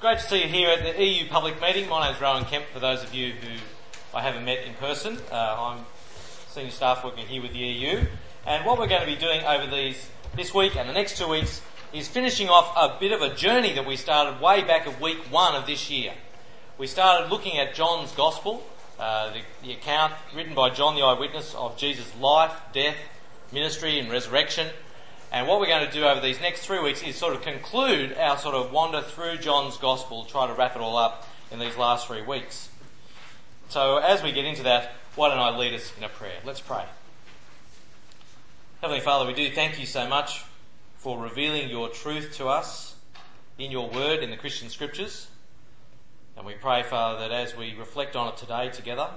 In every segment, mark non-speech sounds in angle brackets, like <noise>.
It's great to see you here at the EU public meeting. My name is Rowan Kemp, for those of you who I haven't met in person. Uh, I'm senior staff working here with the EU. And what we're going to be doing over these, this week and the next two weeks is finishing off a bit of a journey that we started way back at week one of this year. We started looking at John's Gospel, uh, the, the account written by John the eyewitness of Jesus' life, death, ministry and resurrection. And what we're going to do over these next three weeks is sort of conclude our sort of wander through John's Gospel, try to wrap it all up in these last three weeks. So as we get into that, why don't I lead us in a prayer? Let's pray. Heavenly Father, we do thank you so much for revealing your truth to us in your word in the Christian scriptures. And we pray, Father, that as we reflect on it today together,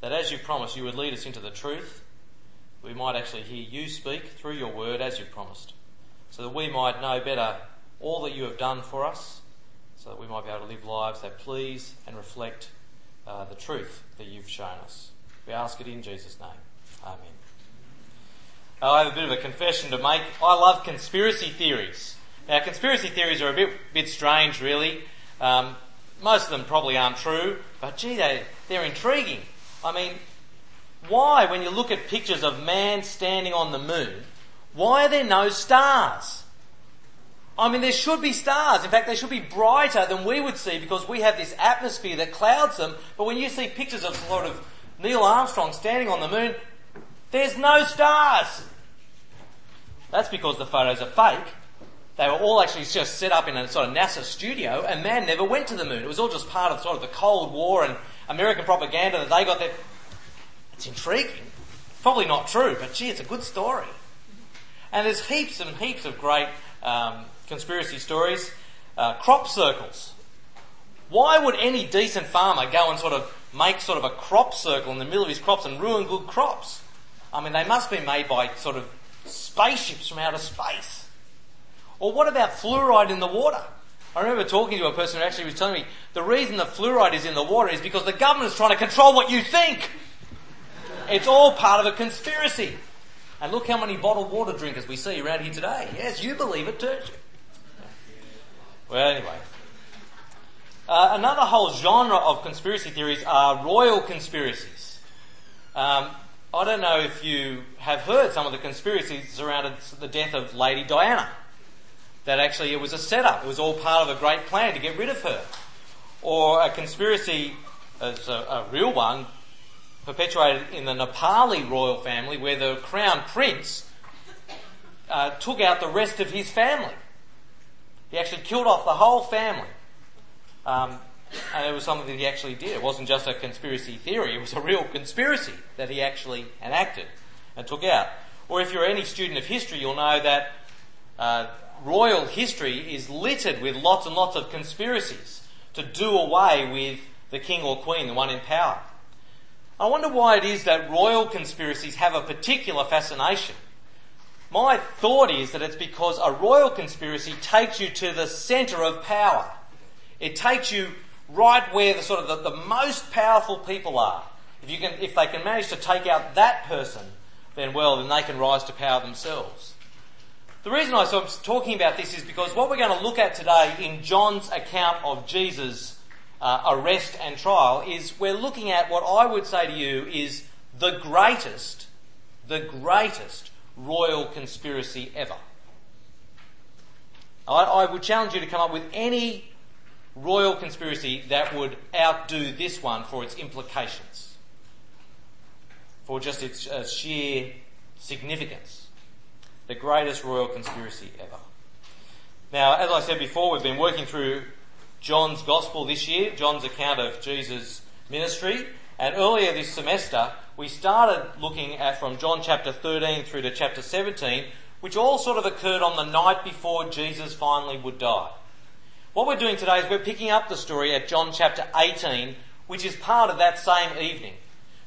that as you promised, you would lead us into the truth we might actually hear you speak through your word as you promised, so that we might know better all that you have done for us, so that we might be able to live lives that please and reflect uh, the truth that you've shown us. We ask it in Jesus' name. Amen. Uh, I have a bit of a confession to make. I love conspiracy theories. Now, conspiracy theories are a bit, bit strange, really. Um, most of them probably aren't true, but gee, they, they're intriguing. I mean, why, when you look at pictures of man standing on the moon, why are there no stars? I mean, there should be stars. In fact, they should be brighter than we would see because we have this atmosphere that clouds them. But when you see pictures of sort of Neil Armstrong standing on the moon, there's no stars. That's because the photos are fake. They were all actually just set up in a sort of NASA studio and man never went to the moon. It was all just part of sort of the Cold War and American propaganda that they got their it's intriguing. Probably not true, but gee, it's a good story. And there's heaps and heaps of great um, conspiracy stories. Uh, crop circles. Why would any decent farmer go and sort of make sort of a crop circle in the middle of his crops and ruin good crops? I mean, they must be made by sort of spaceships from outer space. Or what about fluoride in the water? I remember talking to a person who actually was telling me the reason the fluoride is in the water is because the government is trying to control what you think. It's all part of a conspiracy. And look how many bottled water drinkers we see around here today. Yes, you believe it, don't? Well, anyway. Uh, another whole genre of conspiracy theories are royal conspiracies. Um, I don't know if you have heard some of the conspiracies surrounding the death of Lady Diana. That actually it was a setup. It was all part of a great plan to get rid of her. Or a conspiracy, as a, a real one, perpetuated in the Nepali royal family where the crown prince uh, took out the rest of his family. He actually killed off the whole family. Um, and it was something that he actually did. It wasn't just a conspiracy theory, it was a real conspiracy that he actually enacted and took out. Or if you're any student of history, you'll know that uh, royal history is littered with lots and lots of conspiracies to do away with the king or queen, the one in power. I wonder why it is that royal conspiracies have a particular fascination. My thought is that it's because a royal conspiracy takes you to the centre of power. It takes you right where the sort of the, the most powerful people are. If you can, if they can manage to take out that person, then well, then they can rise to power themselves. The reason I am talking about this is because what we're going to look at today in John's account of Jesus' uh, arrest and trial is we're looking at what I would say to you is the greatest, the greatest royal conspiracy ever. I, I would challenge you to come up with any royal conspiracy that would outdo this one for its implications, for just its uh, sheer significance. The greatest royal conspiracy ever. Now, as I said before, we've been working through John's Gospel this year, John's account of Jesus' ministry. And earlier this semester, we started looking at from John chapter 13 through to chapter 17, which all sort of occurred on the night before Jesus finally would die. What we're doing today is we're picking up the story at John chapter 18, which is part of that same evening.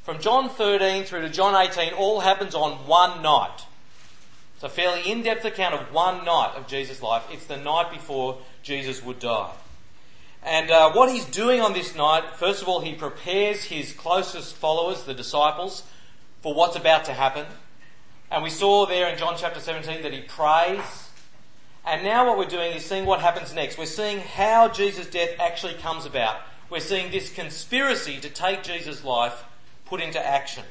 From John 13 through to John 18, all happens on one night. It's a fairly in-depth account of one night of Jesus' life. It's the night before Jesus would die. And uh, what he's doing on this night, first of all, he prepares his closest followers, the disciples, for what's about to happen. And we saw there in John chapter 17 that he prays And now what we're doing is seeing what happens next. We're seeing how Jesus' death actually comes about. We're seeing this conspiracy to take Jesus' life put into action.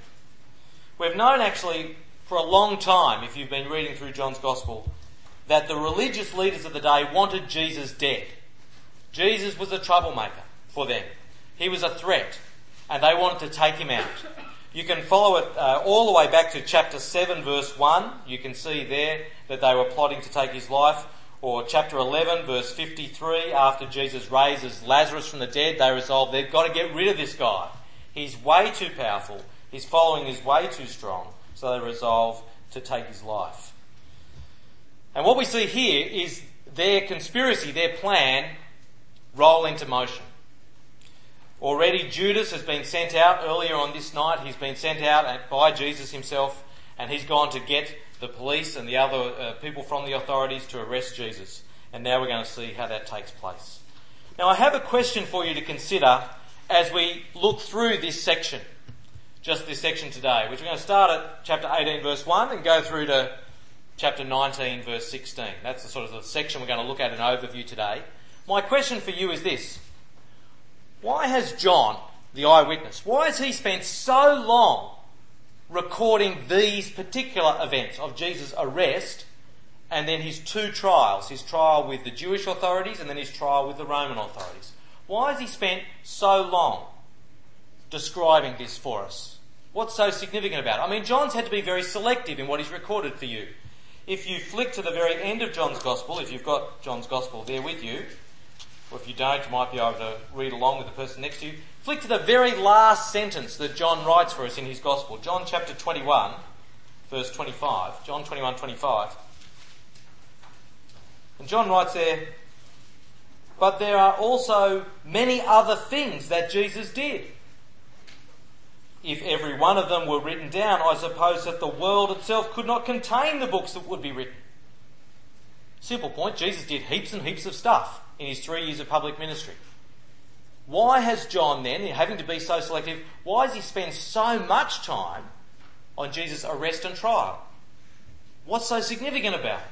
We've known actually for a long time, if you've been reading through John's Gospel, that the religious leaders of the day wanted Jesus dead. Jesus was a troublemaker for them. He was a threat, and they wanted to take him out. You can follow it uh, all the way back to chapter 7, verse 1. You can see there that they were plotting to take his life. Or chapter 11, verse 53, after Jesus raises Lazarus from the dead, they resolve they've got to get rid of this guy. He's way too powerful. His following is way too strong. So they resolve to take his life. And what we see here is their conspiracy, their plan, roll into motion. Already Judas has been sent out earlier on this night. He's been sent out by Jesus himself and he's gone to get the police and the other uh, people from the authorities to arrest Jesus. And now we're going to see how that takes place. Now I have a question for you to consider as we look through this section. Just this section today, which we're going to start at chapter 18 verse 1 and go through to chapter 19 verse 16. That's the sort of the section we're going to look at an overview today. My question for you is this. Why has John, the eyewitness, why has he spent so long recording these particular events of Jesus' arrest and then his two trials, his trial with the Jewish authorities and then his trial with the Roman authorities? Why has he spent so long describing this for us? What's so significant about it? I mean, John's had to be very selective in what he's recorded for you. If you flick to the very end of John's Gospel, if you've got John's Gospel there with you, or if you don't, you might be able to read along with the person next to you. Flick to the very last sentence that John writes for us in his Gospel. John chapter 21, verse 25. John 21, 25. And John writes there, But there are also many other things that Jesus did. If every one of them were written down, I suppose that the world itself could not contain the books that would be written. Simple point, Jesus did heaps and heaps of stuff in his three years of public ministry. Why has John then, having to be so selective, why does he spend so much time on Jesus' arrest and trial? What's so significant about it?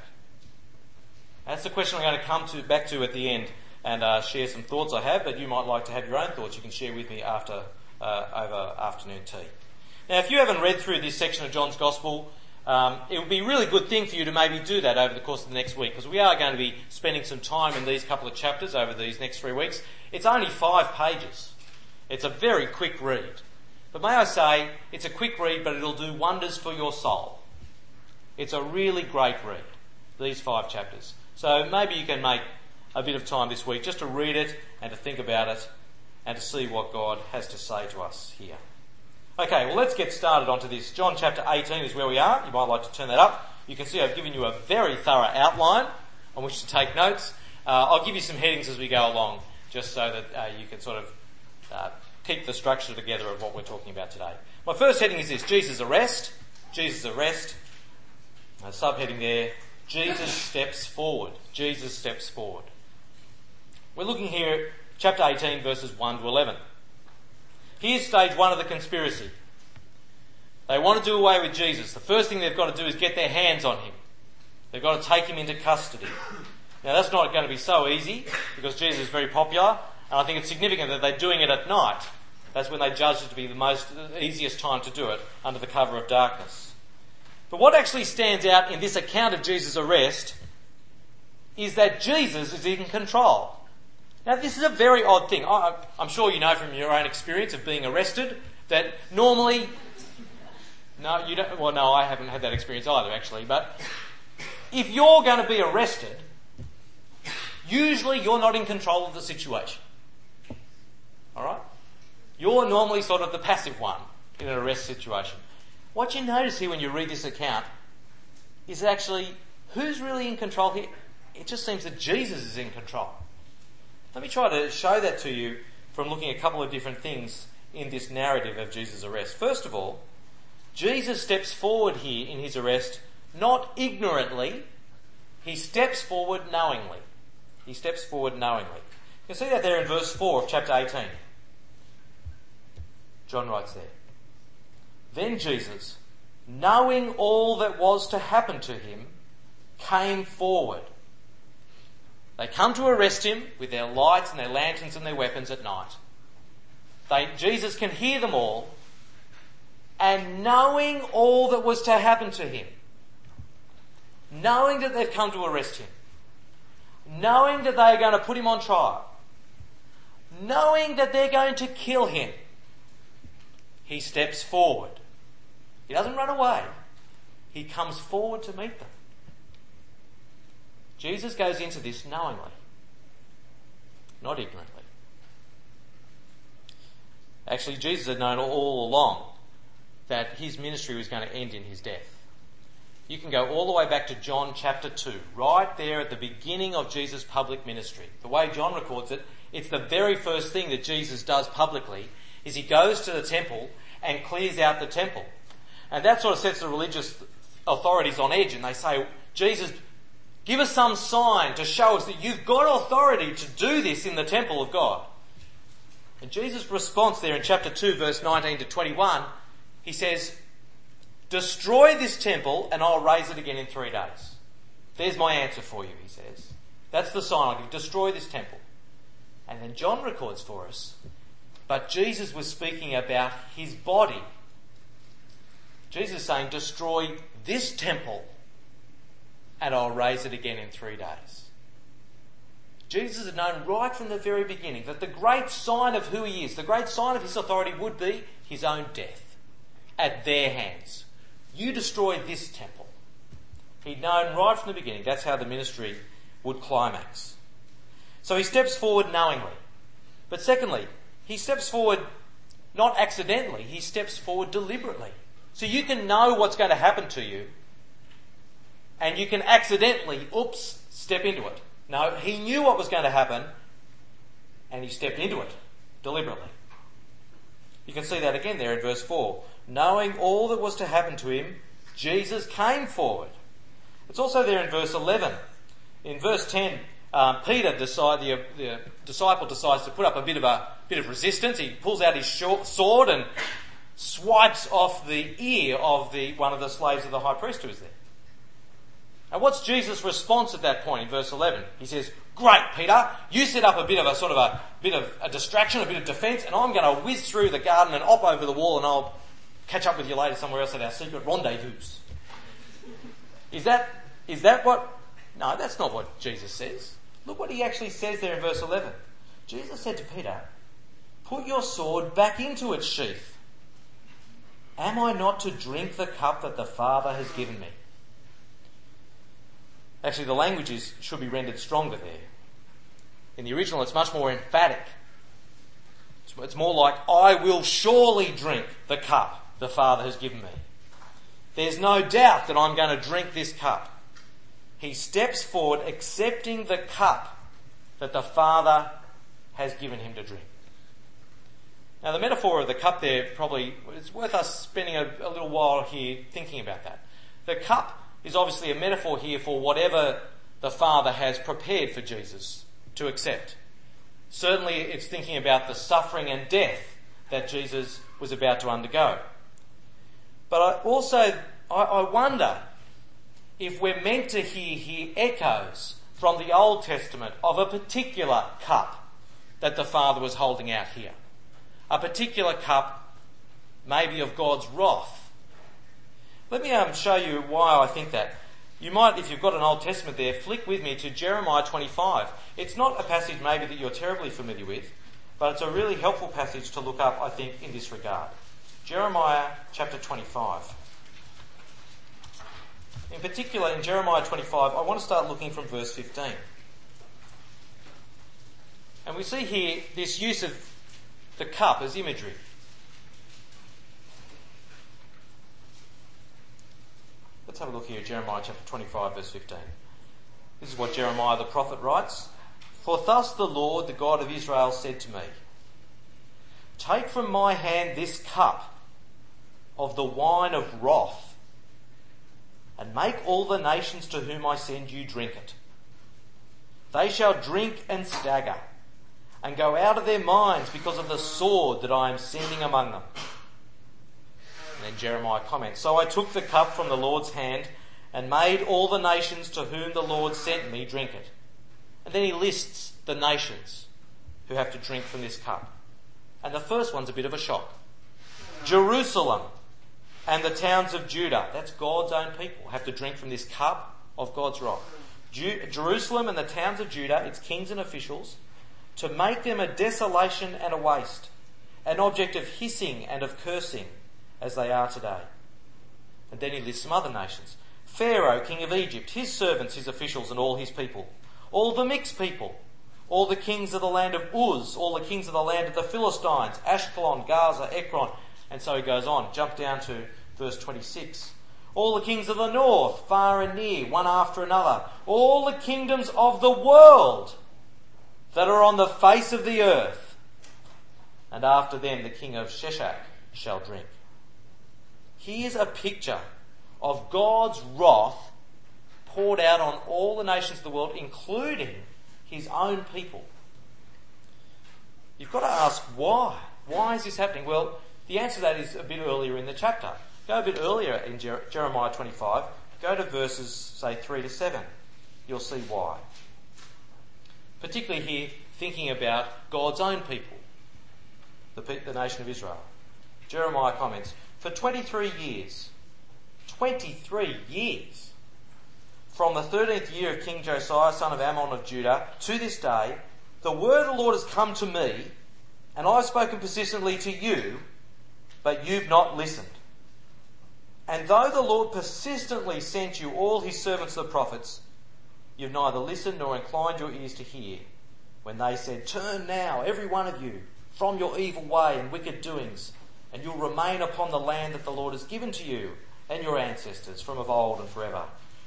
That's the question I'm going to come to back to at the end and uh, share some thoughts I have, but you might like to have your own thoughts you can share with me after uh, over afternoon tea. Now, if you haven't read through this section of John's Gospel, um, it would be a really good thing for you to maybe do that over the course of the next week because we are going to be spending some time in these couple of chapters over these next three weeks. It's only five pages. It's a very quick read. But may I say, it's a quick read, but it'll do wonders for your soul. It's a really great read, these five chapters. So maybe you can make a bit of time this week just to read it and to think about it and to see what God has to say to us here. Okay, well, let's get started onto this. John chapter 18 is where we are. You might like to turn that up. You can see I've given you a very thorough outline on which to take notes. Uh, I'll give you some headings as we go along, just so that uh, you can sort of uh, keep the structure together of what we're talking about today. My first heading is this Jesus' arrest. Jesus' arrest. A subheading there Jesus steps forward. Jesus steps forward. We're looking here at chapter 18, verses 1 to 11. Here's stage one of the conspiracy. They want to do away with Jesus. The first thing they've got to do is get their hands on him. They've got to take him into custody. Now that's not going to be so easy because Jesus is very popular and I think it's significant that they're doing it at night. That's when they judge it to be the most the easiest time to do it under the cover of darkness. But what actually stands out in this account of Jesus' arrest is that Jesus is in control. Now, this is a very odd thing. I, am sure you know from your own experience of being arrested that normally, no, you don't. Well, no, I haven't had that experience either, actually. But if you're going to be arrested, usually you're not in control of the situation. All right? You're normally sort of the passive one in an arrest situation. What you notice here when you read this account is actually who's really in control here? It just seems that Jesus is in control. Let me try to show that to you from looking at a couple of different things in this narrative of Jesus' arrest. First of all, Jesus steps forward here in his arrest not ignorantly, he steps forward knowingly. He steps forward knowingly. You can see that there in verse 4 of chapter 18. John writes there. Then Jesus, knowing all that was to happen to him, came forward They come to arrest him with their lights and their lanterns and their weapons at night. They, Jesus can hear them all, and knowing all that was to happen to him, knowing that they've come to arrest him, knowing that they are going to put him on trial, knowing that they're going to kill him, he steps forward. He doesn't run away. He comes forward to meet them. Jesus goes into this knowingly, not ignorantly. Actually, Jesus had known all along that his ministry was going to end in his death. You can go all the way back to John chapter 2, right there at the beginning of Jesus' public ministry. The way John records it, it's the very first thing that Jesus does publicly is he goes to the temple and clears out the temple. And that sort of sets the religious authorities on edge and they say, Jesus, give us some sign to show us that you've got authority to do this in the temple of God. And Jesus' response there in chapter 2 verse 19 to 21, he says, destroy this temple and I'll raise it again in three days. There's my answer for you, he says. That's the sign I'll give. Destroy this temple. And then John records for us, but Jesus was speaking about his body. Jesus is saying, destroy this temple and I'll raise it again in three days. Jesus had known right from the very beginning that the great sign of who he is, the great sign of his authority would be his own death at their hands. You destroy this temple. He'd known right from the beginning that's how the ministry would climax. So he steps forward knowingly. But secondly, he steps forward not accidentally, he steps forward deliberately. So you can know what's going to happen to you, and you can accidentally, oops, step into it. No, he knew what was going to happen, and he stepped into it deliberately. You can see that again there in verse 4. Knowing all that was to happen to him, Jesus came forward. It's also there in verse 11. In verse 10, um, Peter decide, the, the, disciple decides to put up a bit of a bit of resistance. He pulls out his short sword and swipes off the ear of the one of the slaves of the high priest who is there. And what's Jesus' response at that point in verse 11? He says, Great, Peter, you set up a bit of a sort of a bit of a distraction, a bit of defence, and I'm going to whiz through the garden and hop over the wall and I'll catch up with you later somewhere else at our secret rendezvous. Is that, is that what, no, that's not what Jesus says. Look what he actually says there in verse 11. Jesus said to Peter, Put your sword back into its sheath. Am I not to drink the cup that the Father has given me? Actually, the language is, should be rendered stronger there. In the original, it's much more emphatic. It's more like, I will surely drink the cup the Father has given me. There's no doubt that I'm going to drink this cup. He steps forward accepting the cup that the Father has given him to drink. Now, the metaphor of the cup there probably, it's worth us spending a, a little while here thinking about that. The cup is obviously a metaphor here for whatever the Father has prepared for Jesus to accept. Certainly, it's thinking about the suffering and death that Jesus was about to undergo. But I also, I, I wonder if we're meant to hear here echoes from the Old Testament of a particular cup that the Father was holding out here. A particular cup, maybe of God's wrath let me um, show you why I think that. You might, if you've got an Old Testament there, flick with me to Jeremiah 25. It's not a passage maybe that you're terribly familiar with, but it's a really helpful passage to look up, I think, in this regard. Jeremiah chapter 25. In particular, in Jeremiah 25, I want to start looking from verse 15. And we see here this use of the cup as imagery. Have a look here, at Jeremiah chapter 25, verse 15. This is what Jeremiah the prophet writes. For thus the Lord, the God of Israel, said to me, Take from my hand this cup of the wine of wrath, and make all the nations to whom I send you drink it. They shall drink and stagger, and go out of their minds because of the sword that I am sending among them. And Jeremiah comments So I took the cup from the Lord's hand and made all the nations to whom the Lord sent me drink it. And then he lists the nations who have to drink from this cup. And the first one's a bit of a shock. Jerusalem and the towns of Judah, that's God's own people, have to drink from this cup of God's wrath. Jerusalem and the towns of Judah, its kings and officials, to make them a desolation and a waste, an object of hissing and of cursing, as they are today. And then he lists some other nations Pharaoh, king of Egypt, his servants, his officials, and all his people, all the mixed people, all the kings of the land of Uz, all the kings of the land of the Philistines, Ashkelon, Gaza, Ekron, and so he goes on. Jump down to verse 26. All the kings of the north, far and near, one after another. All the kingdoms of the world that are on the face of the earth. And after them the king of Sheshach shall drink. Here's a picture of God's wrath poured out on all the nations of the world, including his own people. You've got to ask why. Why is this happening? Well, the answer to that is a bit earlier in the chapter. Go a bit earlier in Jeremiah 25. Go to verses, say, 3 to 7. You'll see why. Particularly here, thinking about God's own people, the, the nation of Israel. Jeremiah comments, For 23 years, 23 years, from the 13th year of King Josiah, son of Amon of Judah, to this day, the word of the Lord has come to me, and I've spoken persistently to you, but you've not listened. And though the Lord persistently sent you all his servants the prophets, you've neither listened nor inclined your ears to hear when they said, Turn now, every one of you, from your evil way and wicked doings, and you'll remain upon the land that the Lord has given to you and your ancestors from of old and forever.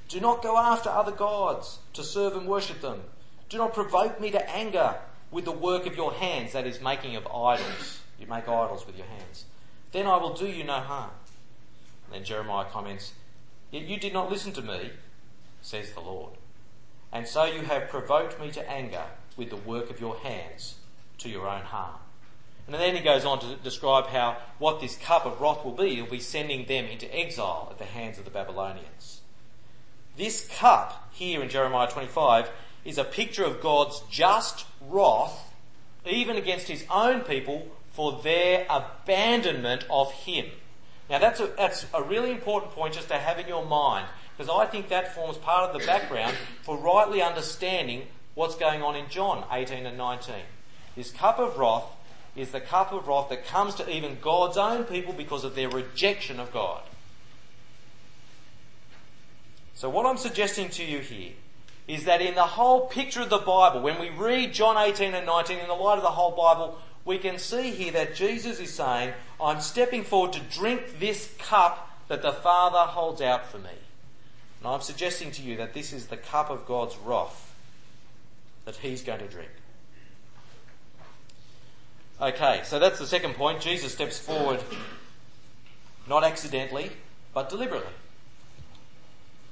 Do not go after other gods to serve and worship them. Do not provoke me to anger with the work of your hands, that is, making of idols. You make idols with your hands. Then I will do you no harm. And then Jeremiah comments, Yet you did not listen to me, says the Lord. And so you have provoked me to anger with the work of your hands to your own harm. And then he goes on to describe how what this cup of wrath will be, he'll be sending them into exile at the hands of the Babylonians. This cup here in Jeremiah 25 is a picture of God's just wrath, even against his own people, for their abandonment of him. Now that's a, that's a really important point just to have in your mind, because I think that forms part of the background for rightly understanding what's going on in John 18 and 19. This cup of wrath is the cup of wrath that comes to even God's own people because of their rejection of God. So what I'm suggesting to you here is that in the whole picture of the Bible, when we read John 18 and 19 in the light of the whole Bible, we can see here that Jesus is saying, I'm stepping forward to drink this cup that the Father holds out for me. And I'm suggesting to you that this is the cup of God's wrath that he's going to drink. Okay, so that's the second point. Jesus steps forward not accidentally, but deliberately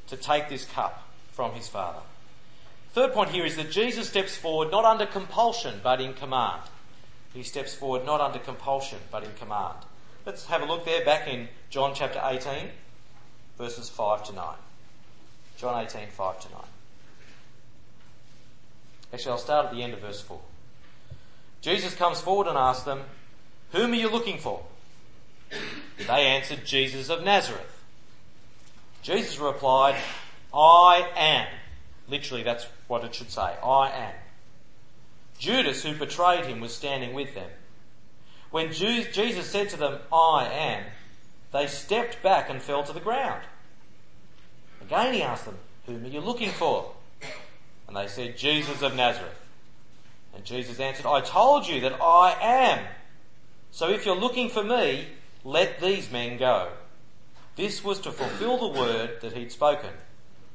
to take this cup from his Father. Third point here is that Jesus steps forward not under compulsion, but in command. He steps forward not under compulsion, but in command. Let's have a look there back in John chapter 18, verses 5 to 9. John 18, 5 to 9. Actually, I'll start at the end of verse 4. Jesus comes forward and asks them, Whom are you looking for? They answered, Jesus of Nazareth. Jesus replied, I am. Literally, that's what it should say. I am. Judas, who betrayed him, was standing with them. When Jesus said to them, I am, they stepped back and fell to the ground. Again he asked them, Whom are you looking for? And they said, Jesus of Nazareth. And Jesus answered, I told you that I am. So if you're looking for me, let these men go. This was to fulfill the word that he'd spoken.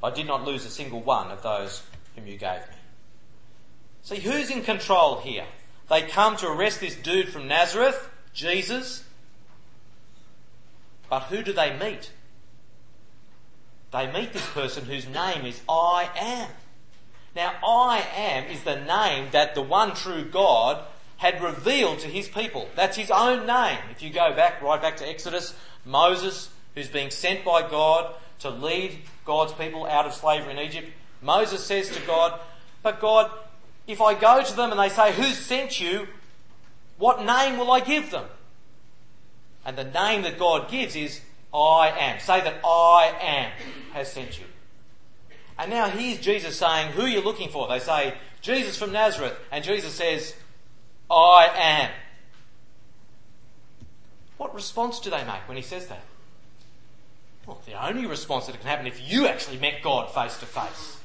I did not lose a single one of those whom you gave me. See, who's in control here? They come to arrest this dude from Nazareth, Jesus. But who do they meet? They meet this person whose name is I am. Now, I am is the name that the one true God had revealed to his people. That's his own name. If you go back, right back to Exodus, Moses, who's being sent by God to lead God's people out of slavery in Egypt, Moses says to God, But God, if I go to them and they say, Who sent you? What name will I give them? And the name that God gives is I am. Say that I am has sent you. And now here's Jesus saying, Who are you looking for? They say, Jesus from Nazareth. And Jesus says, I am. What response do they make when he says that? Well, the only response that can happen if you actually met God face to face.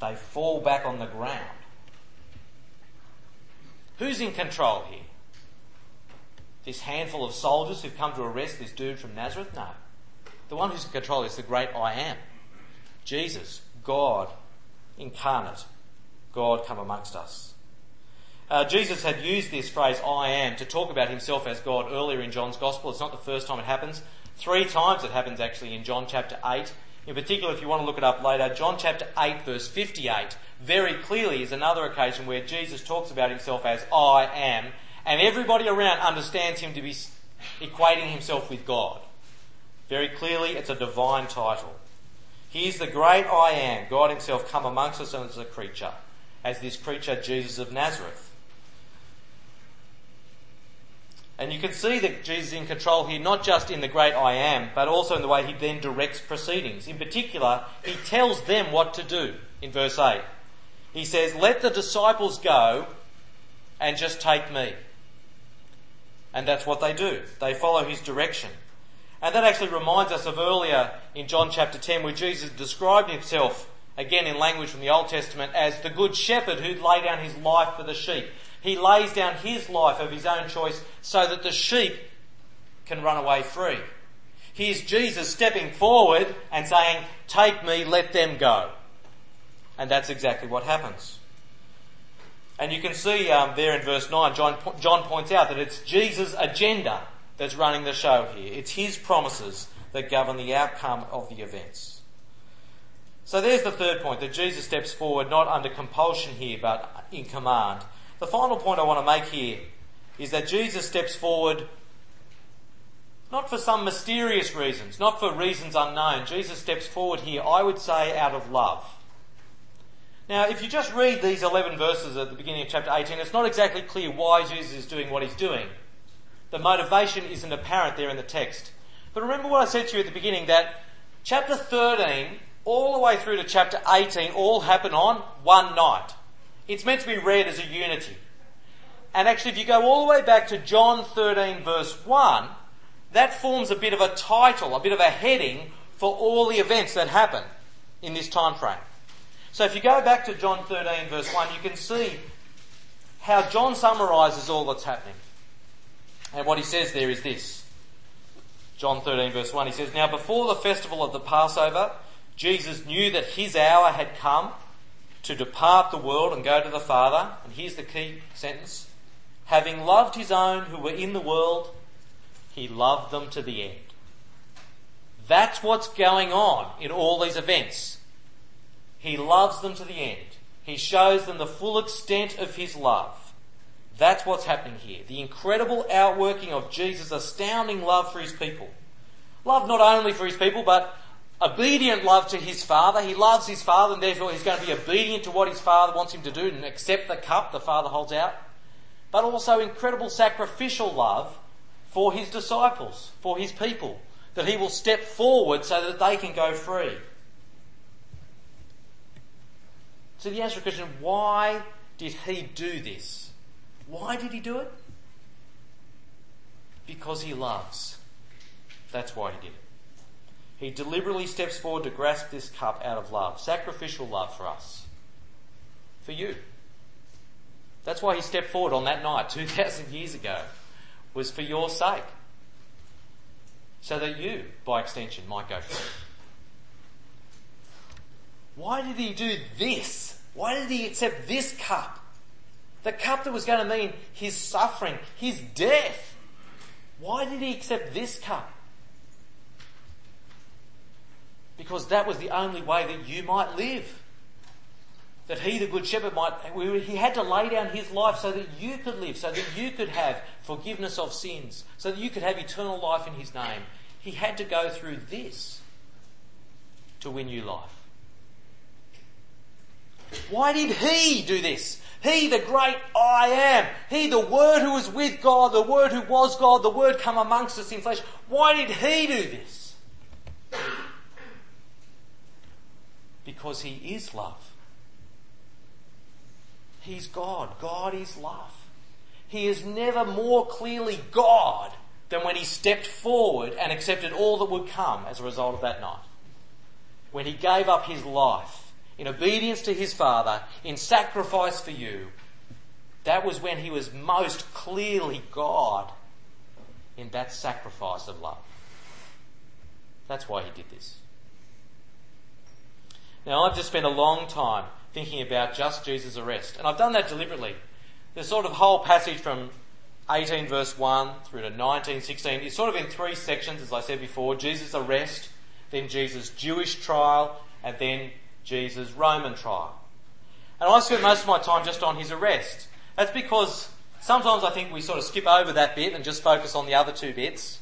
They fall back on the ground. Who's in control here? This handful of soldiers who've come to arrest this dude from Nazareth? No. The one who's in control is the great I am. Jesus, God incarnate, God come amongst us. Uh, Jesus had used this phrase, I am, to talk about himself as God earlier in John's Gospel. It's not the first time it happens. Three times it happens actually in John chapter 8. In particular, if you want to look it up later, John chapter 8 verse 58 very clearly is another occasion where Jesus talks about himself as I am, and everybody around understands him to be equating himself with God. Very clearly, it's a divine title. He is the great I am, God himself come amongst us as a creature, as this creature Jesus of Nazareth. And you can see that Jesus is in control here, not just in the great I am, but also in the way he then directs proceedings. In particular, he tells them what to do in verse 8. He says, Let the disciples go and just take me. And that's what they do. They follow his direction. And that actually reminds us of earlier in John chapter 10 where Jesus described himself, again in language from the Old Testament, as the good shepherd who'd lay down his life for the sheep. He lays down his life of his own choice so that the sheep can run away free. Here's Jesus stepping forward and saying, Take me, let them go. And that's exactly what happens. And you can see um, there in verse 9, John, John points out that it's Jesus' agenda that's running the show here. It's his promises that govern the outcome of the events. So there's the third point that Jesus steps forward not under compulsion here, but in command. The final point I want to make here is that Jesus steps forward not for some mysterious reasons, not for reasons unknown. Jesus steps forward here, I would say, out of love. Now, if you just read these 11 verses at the beginning of chapter 18, it's not exactly clear why Jesus is doing what he's doing. The motivation isn't apparent there in the text. But remember what I said to you at the beginning that chapter 13 all the way through to chapter 18 all happen on one night. It's meant to be read as a unity. And actually, if you go all the way back to John 13, verse 1, that forms a bit of a title, a bit of a heading for all the events that happen in this time frame. So if you go back to John 13, verse 1, you can see how John summarises all that's happening. And what he says there is this John 13, verse 1, he says, Now before the festival of the Passover, Jesus knew that his hour had come to depart the world and go to the Father. And here's the key sentence Having loved his own who were in the world, he loved them to the end. That's what's going on in all these events. He loves them to the end. He shows them the full extent of his love. That's what's happening here. The incredible outworking of Jesus' astounding love for his people. Love not only for his people, but obedient love to his father. He loves his father and therefore he's going to be obedient to what his father wants him to do and accept the cup the father holds out. But also incredible sacrificial love for his disciples, for his people, that he will step forward so that they can go free. So the answer to the question, why did he do this? Why did he do it? Because he loves. That's why he did it. He deliberately steps forward to grasp this cup out of love, sacrificial love for us, for you. That's why he stepped forward on that night <laughs> 2,000 years ago, was for your sake. So that you, by extension, might go free. Why did he do this? Why did he accept this cup? The cup that was going to mean his suffering, his death. Why did he accept this cup? because that was the only way that you might live. That he, the Good Shepherd, might, he had to lay down his life so that you could live, so that you could have forgiveness of sins, so that you could have eternal life in his name. He had to go through this to win you life. Why did he do this? He, the great I am. He, the Word who was with God, the Word who was God, the Word come amongst us in flesh. Why did he do this? Because he is love. He's God. God is love. He is never more clearly God than when he stepped forward and accepted all that would come as a result of that night. When he gave up his life in obedience to his Father, in sacrifice for you, that was when he was most clearly God in that sacrifice of love. That's why he did this. Now, I've just spent a long time thinking about just Jesus' arrest, and I've done that deliberately. The sort of whole passage from 18 verse 1 through to 19, 16 is sort of in three sections, as I said before. Jesus' arrest, then Jesus' Jewish trial, and then Jesus' Roman trial. And I spent most of my time just on his arrest. That's because sometimes I think we sort of skip over that bit and just focus on the other two bits.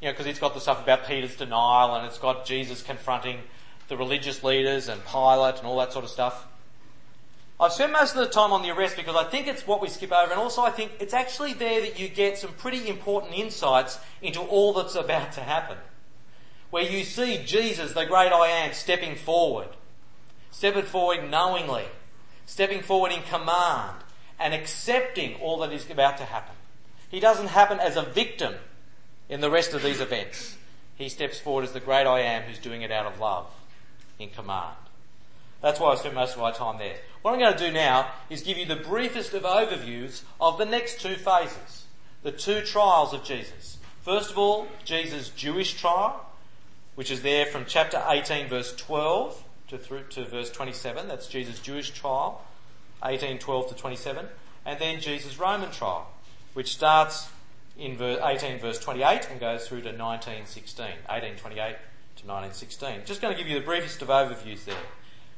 You know, because it's got the stuff about Peter's denial and it's got Jesus confronting the religious leaders and Pilate and all that sort of stuff. I've spent most of the time on the arrest because I think it's what we skip over, and also I think it's actually there that you get some pretty important insights into all that's about to happen. Where you see Jesus, the great I am, stepping forward, stepping forward knowingly, stepping forward in command, and accepting all that is about to happen. He doesn't happen as a victim in the rest of these events. He steps forward as the great I am who's doing it out of love, in command. That's why I spent most of my time there. What I'm going to do now is give you the briefest of overviews of the next two phases, the two trials of Jesus. First of all, Jesus' Jewish trial, which is there from chapter 18, verse 12 to, through, to verse 27. That's Jesus' Jewish trial, 18, 12 to 27. And then Jesus' Roman trial, which starts in verse 18, verse 28 and goes through to 19, 16. 18, 28 to 1916. Just going to give you the briefest of overviews there.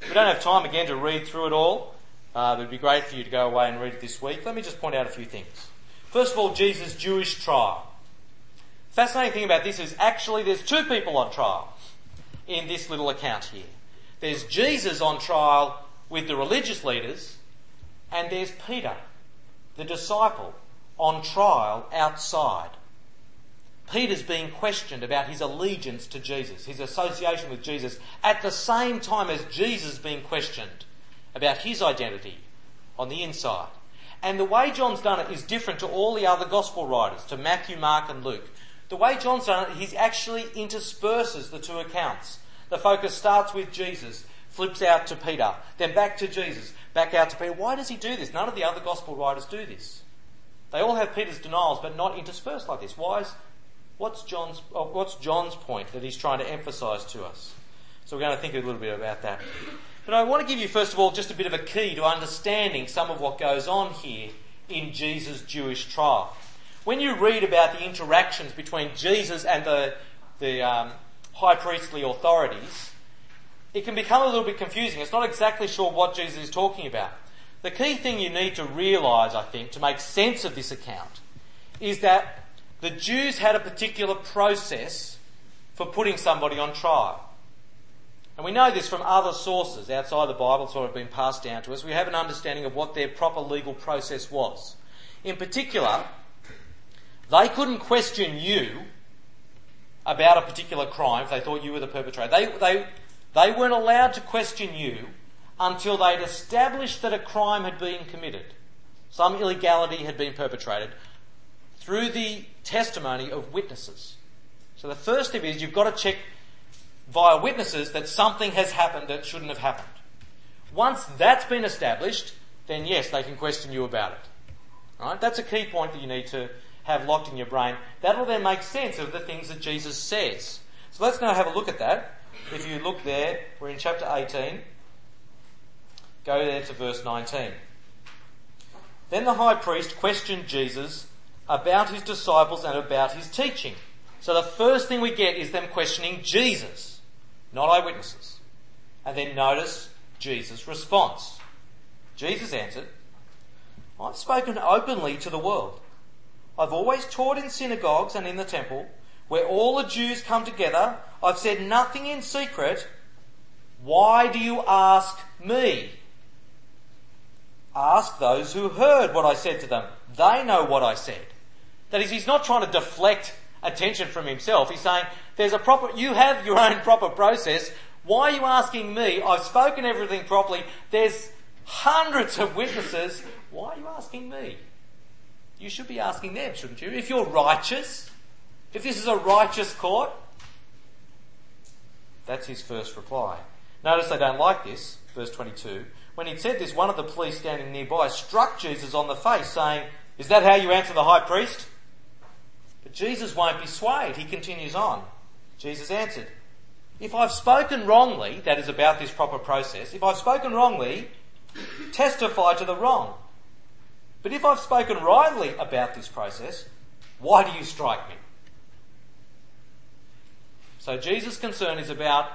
We don't have time again to read through it all. Uh, it would be great for you to go away and read it this week. Let me just point out a few things. First of all, Jesus' Jewish trial. Fascinating thing about this is actually there's two people on trial in this little account here. There's Jesus on trial with the religious leaders, and there's Peter, the disciple, on trial outside. Peter's being questioned about his allegiance to Jesus, his association with Jesus, at the same time as Jesus being questioned about his identity on the inside. And the way John's done it is different to all the other gospel writers, to Matthew, Mark, and Luke. The way John's done it, he actually intersperses the two accounts. The focus starts with Jesus, flips out to Peter, then back to Jesus, back out to Peter. Why does he do this? None of the other gospel writers do this. They all have Peter's denials, but not interspersed like this. Why is What's John's, uh, what's John's point that he's trying to emphasize to us? So we're going to think a little bit about that. But I want to give you, first of all, just a bit of a key to understanding some of what goes on here in Jesus' Jewish trial. When you read about the interactions between Jesus and the, the um, high priestly authorities, it can become a little bit confusing. It's not exactly sure what Jesus is talking about. The key thing you need to realise, I think, to make sense of this account, is that the Jews had a particular process for putting somebody on trial. And we know this from other sources outside the Bible, sort of been passed down to us. We have an understanding of what their proper legal process was. In particular, they couldn't question you about a particular crime if they thought you were the perpetrator. They, they, they weren't allowed to question you until they'd established that a crime had been committed. Some illegality had been perpetrated through the testimony of witnesses. So the first step is you've got to check via witnesses that something has happened that shouldn't have happened. Once that's been established, then yes, they can question you about it. Right? That's a key point that you need to have locked in your brain. That'll then make sense of the things that Jesus says. So let's now have a look at that. If you look there, we're in chapter 18. Go there to verse 19. Then the high priest questioned Jesus about his disciples and about his teaching. So the first thing we get is them questioning Jesus, not eyewitnesses. And then notice Jesus' response. Jesus answered, I've spoken openly to the world. I've always taught in synagogues and in the temple, where all the Jews come together. I've said nothing in secret. Why do you ask me? Ask those who heard what I said to them. They know what I said. That is, he's not trying to deflect attention from himself. He's saying, there's a proper, you have your own proper process. Why are you asking me? I've spoken everything properly. There's hundreds of witnesses. Why are you asking me? You should be asking them, shouldn't you? If you're righteous, if this is a righteous court, that's his first reply. Notice they don't like this, verse 22. When he'd said this, one of the police standing nearby struck Jesus on the face, saying, Is that how you answer the high priest? But Jesus won't be swayed. He continues on. Jesus answered, If I've spoken wrongly, that is about this proper process, if I've spoken wrongly, testify to the wrong. But if I've spoken rightly about this process, why do you strike me? So Jesus' concern is about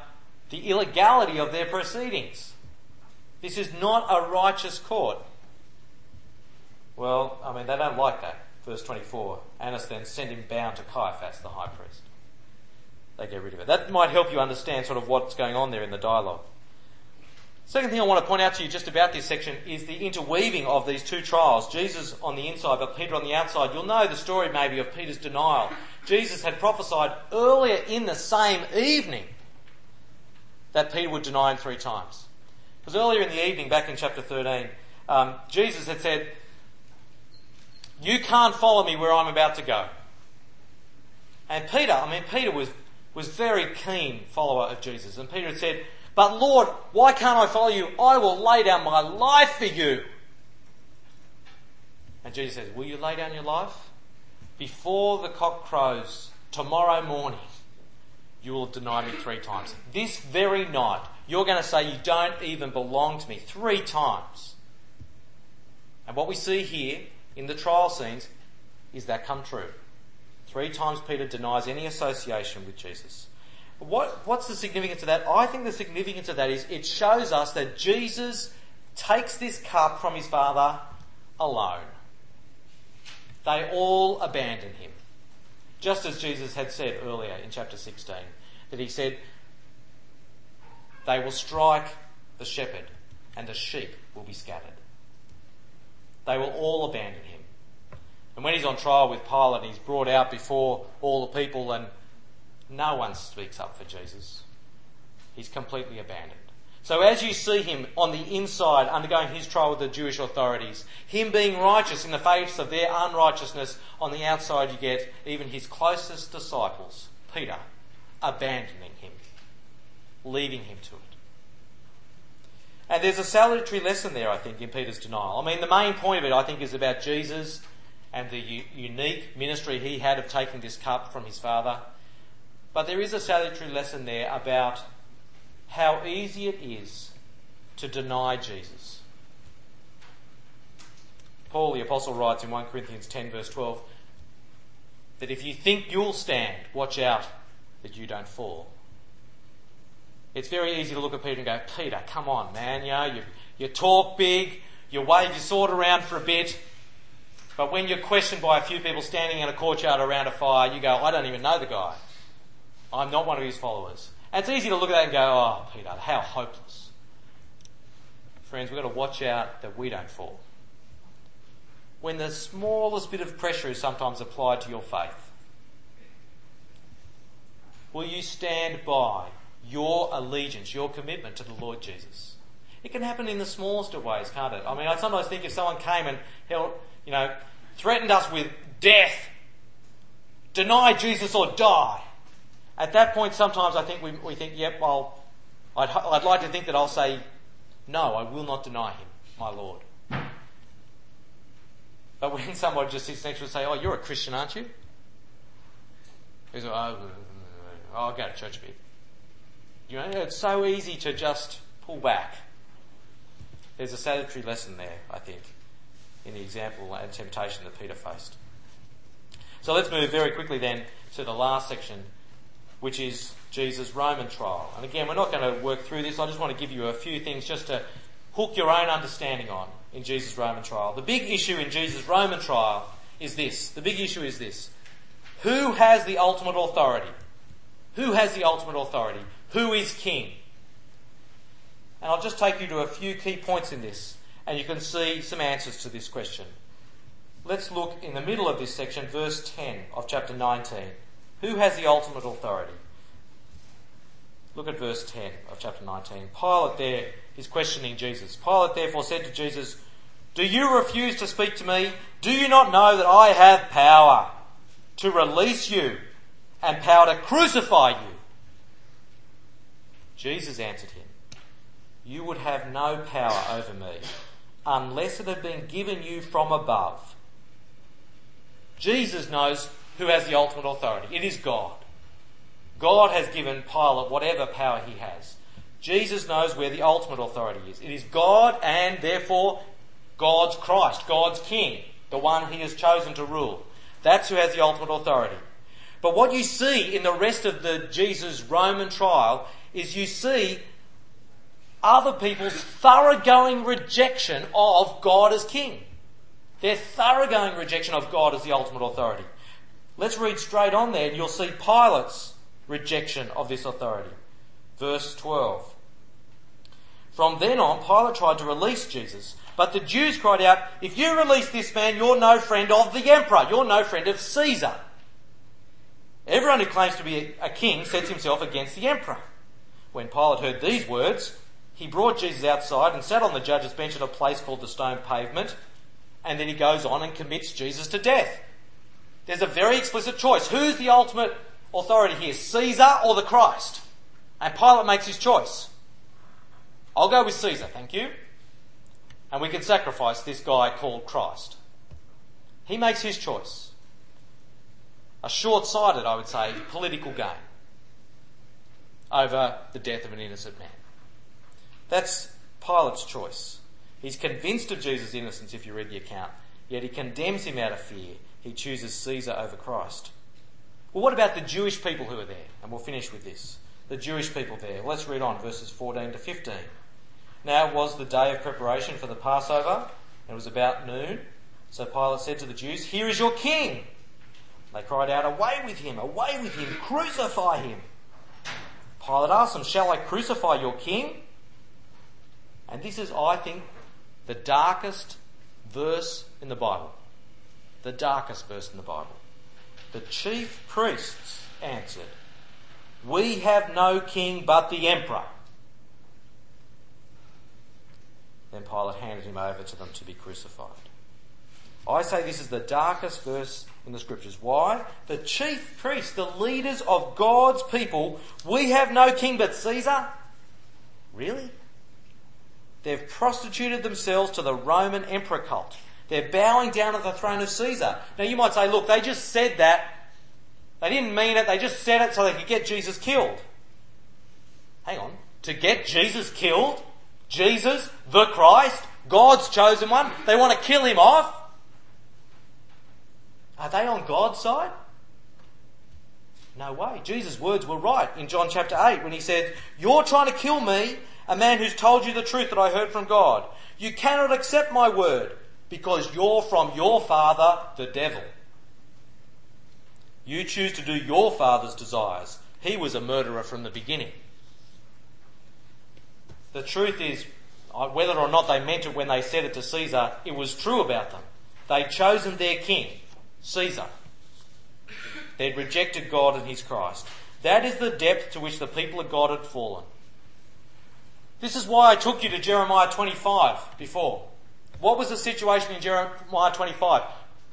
the illegality of their proceedings. This is not a righteous court. Well, I mean, they don't like that. Verse 24 Annas then sent him bound to Caiaphas, the high priest. They get rid of it. That might help you understand sort of what's going on there in the dialogue. Second thing I want to point out to you just about this section is the interweaving of these two trials. Jesus on the inside, but Peter on the outside. You'll know the story maybe of Peter's denial. Jesus had prophesied earlier in the same evening that Peter would deny him three times. Because earlier in the evening, back in chapter 13, um, Jesus had said, You can't follow me where I'm about to go. And Peter, I mean, Peter was, was very keen follower of Jesus. And Peter had said, but Lord, why can't I follow you? I will lay down my life for you. And Jesus says, Will you lay down your life? Before the cock crows tomorrow morning, you will deny me three times. This very night, you're going to say you don't even belong to me three times. And what we see here in the trial scenes is that come true. Three times Peter denies any association with Jesus. What, what's the significance of that? I think the significance of that is it shows us that Jesus takes this cup from his Father alone. They all abandon him. Just as Jesus had said earlier in chapter 16, that he said, They will strike the shepherd, and the sheep will be scattered. They will all abandon him. And when he's on trial with Pilate, he's brought out before all the people and no one speaks up for Jesus. He's completely abandoned. So as you see him on the inside undergoing his trial with the Jewish authorities, him being righteous in the face of their unrighteousness, on the outside you get even his closest disciples, Peter, abandoning him, leaving him to it. And there's a salutary lesson there, I think, in Peter's denial. I mean, the main point of it, I think, is about Jesus and the u- unique ministry he had of taking this cup from his Father but there is a salutary lesson there about how easy it is to deny Jesus. Paul the Apostle writes in 1 Corinthians 10, verse 12, that if you think you'll stand, watch out that you don't fall. It's very easy to look at Peter and go, Peter, come on, man, you know, you, you talk big, you wave your sword around for a bit, but when you're questioned by a few people standing in a courtyard around a fire, you go, I don't even know the guy. I'm not one of his followers. And it's easy to look at that and go, oh, Peter, how hopeless. Friends, we've got to watch out that we don't fall. When the smallest bit of pressure is sometimes applied to your faith, will you stand by your allegiance, your commitment to the Lord Jesus? It can happen in the smallest of ways, can't it? I mean, I sometimes think if someone came and held, you know, threatened us with death, deny Jesus or die, at that point, sometimes I think we, we think, yep, well, I'd, I'd like to think that I'll say, no, I will not deny him, my Lord. But when <laughs> somebody just sits next to us and say, oh, you're a Christian, aren't you? He's like, oh, I'll go to church a bit. You know, it's so easy to just pull back. There's a salutary lesson there, I think, in the example and temptation that Peter faced. So let's move very quickly then to the last section which is Jesus' Roman trial. And again, we're not going to work through this. I just want to give you a few things just to hook your own understanding on in Jesus' Roman trial. The big issue in Jesus' Roman trial is this. The big issue is this. Who has the ultimate authority? Who has the ultimate authority? Who is king? And I'll just take you to a few key points in this. and you can see some answers to this question. Let's look in the middle of this section, verse 10 of chapter 19. Who has the ultimate authority? Look at verse 10 of chapter 19. Pilate there is questioning Jesus. Pilate therefore said to Jesus, Do you refuse to speak to me? Do you not know that I have power to release you and power to crucify you? Jesus answered him, You would have no power over me unless it had been given you from above. Jesus knows who has the ultimate authority. It is God. God has given Pilate whatever power he has. Jesus knows where the ultimate authority is. It is God and therefore God's Christ, God's King, the one he has chosen to rule. That's who has the ultimate authority. But what you see in the rest of the Jesus Roman trial is you see other people's thoroughgoing rejection of God as King. Their thoroughgoing rejection of God as the ultimate authority. Let's read straight on there and you'll see Pilate's rejection of this authority. Verse 12. From then on, Pilate tried to release Jesus, but the Jews cried out, If you release this man, you're no friend of the emperor, you're no friend of Caesar. Everyone who claims to be a king sets himself against the emperor. When Pilate heard these words, he brought Jesus outside and sat on the judge's bench at a place called the stone pavement, and then he goes on and commits Jesus to death. There's a very explicit choice. Who's the ultimate authority here, Caesar or the Christ? And Pilate makes his choice. I'll go with Caesar, thank you. And we can sacrifice this guy called Christ. He makes his choice. A short sighted, I would say, political game over the death of an innocent man. That's Pilate's choice. He's convinced of Jesus' innocence if you read the account, yet he condemns him out of fear. He chooses Caesar over Christ. Well, what about the Jewish people who are there? And we'll finish with this. The Jewish people there. Let's read on, verses 14 to 15. Now it was the day of preparation for the Passover. and It was about noon. So Pilate said to the Jews, Here is your king. They cried out, Away with him, away with him, crucify him. Pilate asked them, Shall I crucify your king? And this is, I think, the darkest verse in the Bible. The darkest verse in the Bible. The chief priests answered, We have no king but the emperor. Then Pilate handed him over to them to be crucified. I say this is the darkest verse in the scriptures. Why? The chief priests, the leaders of God's people, we have no king but Caesar? Really? They've prostituted themselves to the Roman emperor cult. They're bowing down at the throne of Caesar. Now you might say, look, they just said that. They didn't mean it. They just said it so they could get Jesus killed. Hang on. To get Jesus killed? Jesus, the Christ, God's chosen one, they want to kill him off? Are they on God's side? No way. Jesus' words were right in John chapter 8 when he said, You're trying to kill me, a man who's told you the truth that I heard from God. You cannot accept my word because you're from your father, the devil. You choose to do your father's desires. He was a murderer from the beginning. The truth is, uh, whether or not they meant it when they said it to Caesar, it was true about them. They'd chosen their king. Caesar. They'd rejected God and his Christ. That is the depth to which the people of God had fallen. This is why I took you to Jeremiah 25 before. What was the situation in Jeremiah 25?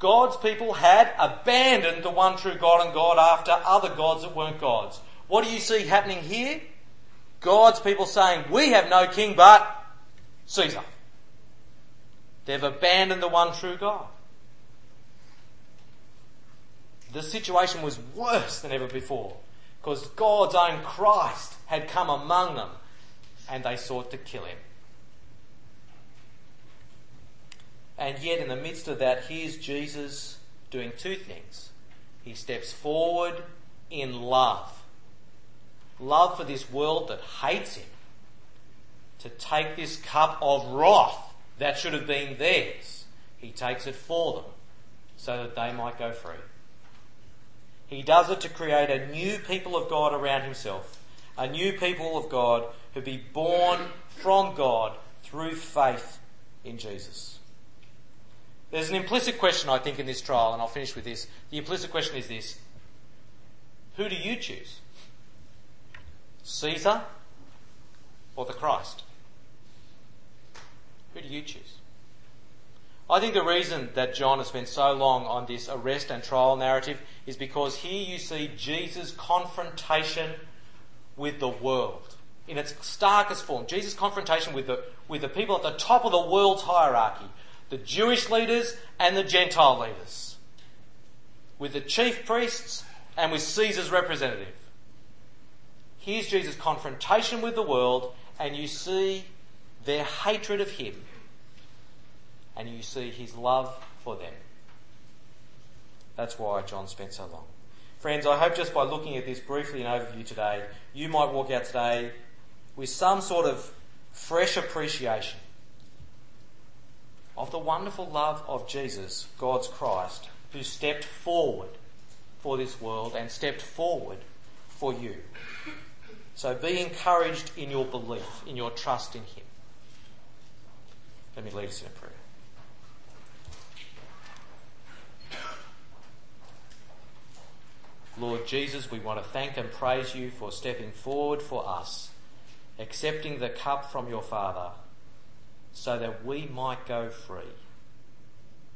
God's people had abandoned the one true God and God after other gods that weren't gods. What do you see happening here? God's people saying, We have no king but Caesar. They've abandoned the one true God the situation was worse than ever before because God's own Christ had come among them and they sought to kill him. And yet, in the midst of that, here's Jesus doing two things. He steps forward in love love for this world that hates him, to take this cup of wrath that should have been theirs. He takes it for them so that they might go free. He does it to create a new people of God around himself, a new people of God who be born from God through faith in Jesus. There's an implicit question, I think, in this trial, and I'll finish with this. The implicit question is this Who do you choose? Caesar or the Christ? Who do you choose? I think the reason that John has spent so long on this arrest and trial narrative is because here you see Jesus' confrontation with the world in its starkest form. Jesus' confrontation with the, with the people at the top of the world's hierarchy, the Jewish leaders and the Gentile leaders, with the chief priests and with Caesar's representative. Here's Jesus' confrontation with the world, and you see their hatred of him and you see his love for them. That's why John spent so long. Friends, I hope just by looking at this briefly in overview today, you might walk out today with some sort of fresh appreciation of the wonderful love of Jesus, God's Christ, who stepped forward for this world and stepped forward for you. So be encouraged in your belief, in your trust in Him. Let me lead us in a prayer. Lord Jesus, we want to thank and praise you for stepping forward for us, accepting the cup from your Father, so that we might go free,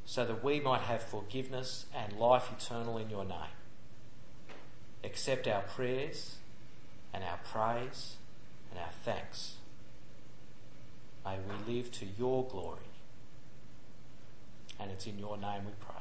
so that we might have forgiveness and life eternal in your name. Accept our prayers and our praise and our thanks. May we live to your glory. And it's in your name we pray.